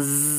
Z.